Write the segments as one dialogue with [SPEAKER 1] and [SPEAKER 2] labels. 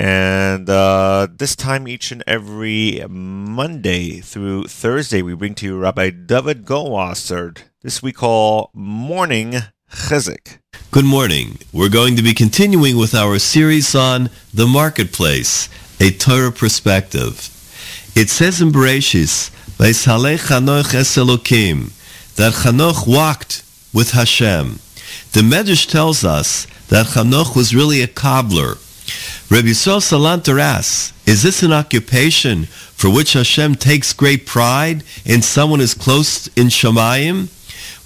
[SPEAKER 1] And uh, this time, each and every Monday through Thursday, we bring to you Rabbi David Goldwasser. This we call Morning Chizuk.
[SPEAKER 2] Good morning. We're going to be continuing with our series on the marketplace, a Torah perspective. It says in Bereshis, Chanoch es Elokim, that Chanoch walked with Hashem. The Medrash tells us that Chanoch was really a cobbler. Rabbi Yisrael Salanter asks, is this an occupation for which Hashem takes great pride in someone as close in Shemayim?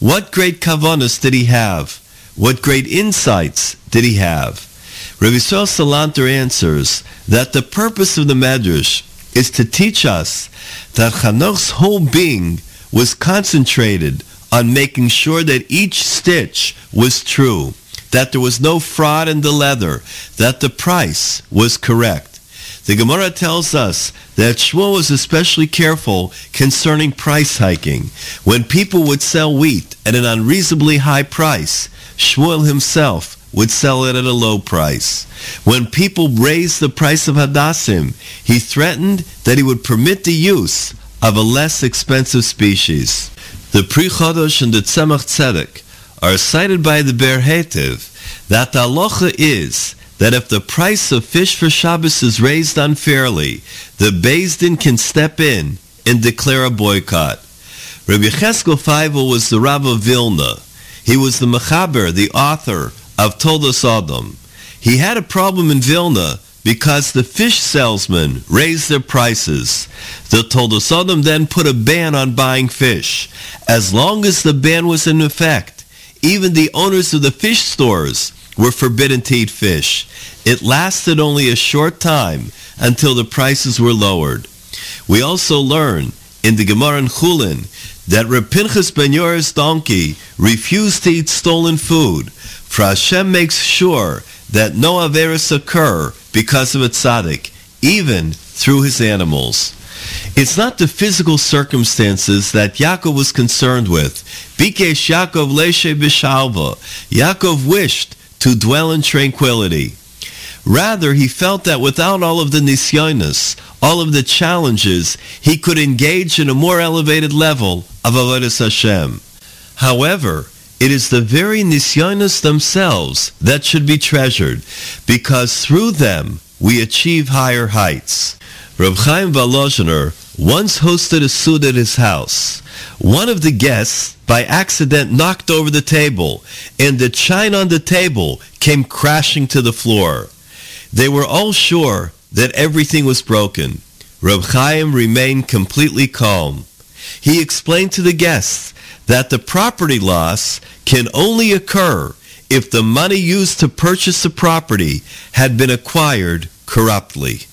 [SPEAKER 2] What great kavanas did he have? What great insights did he have? Rabbi Yisrael Salanter answers that the purpose of the Medrash is to teach us that Chanoch's whole being was concentrated on making sure that each stitch was true, that there was no fraud in the leather, that the price was correct. The Gemara tells us that Shmuel was especially careful concerning price hiking. When people would sell wheat at an unreasonably high price, Shmuel himself would sell it at a low price. When people raised the price of hadassim, he threatened that he would permit the use of a less expensive species. The Pri Chodosh and the Tzemach Tzedek are cited by the Ber that the halacha is that if the price of fish for Shabbos is raised unfairly, the Din can step in and declare a boycott. Rabbi Cheskel Feivel was the Rav of Vilna. He was the Mechaber, the author of Toldos Adam. He had a problem in Vilna because the fish salesmen raised their prices. The Toldos Adam then put a ban on buying fish. As long as the ban was in effect, even the owners of the fish stores were forbidden to eat fish. It lasted only a short time until the prices were lowered. We also learn in the Gemara in Chulin that Reb Pinchas ben Yair's donkey refused to eat stolen food, for Hashem makes sure that no averis occur because of a tzaddik, even through his animals. It's not the physical circumstances that Yaakov was concerned with. Bikesh Yaakov leshe b'shalva. Yaakov wished to dwell in tranquility. Rather, he felt that without all of the nisyonis, all of the challenges, he could engage in a more elevated level of avodas Hashem. However, it is the very nisyonis themselves that should be treasured, because through them we achieve higher heights. Reb Chaim Volozhiner once hosted a seudah at his house. One of the guests, by accident, knocked over the table, and the china on the table came crashing to the floor. They were all sure that everything was broken. Reb Chaim remained completely calm. He explained to the guests that the property loss can only occur if the money used to purchase the property had been acquired corruptly.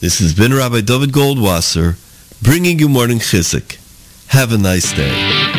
[SPEAKER 2] This has been Rabbi David Goldwasser bringing you Morning Chizuk. Have a nice day.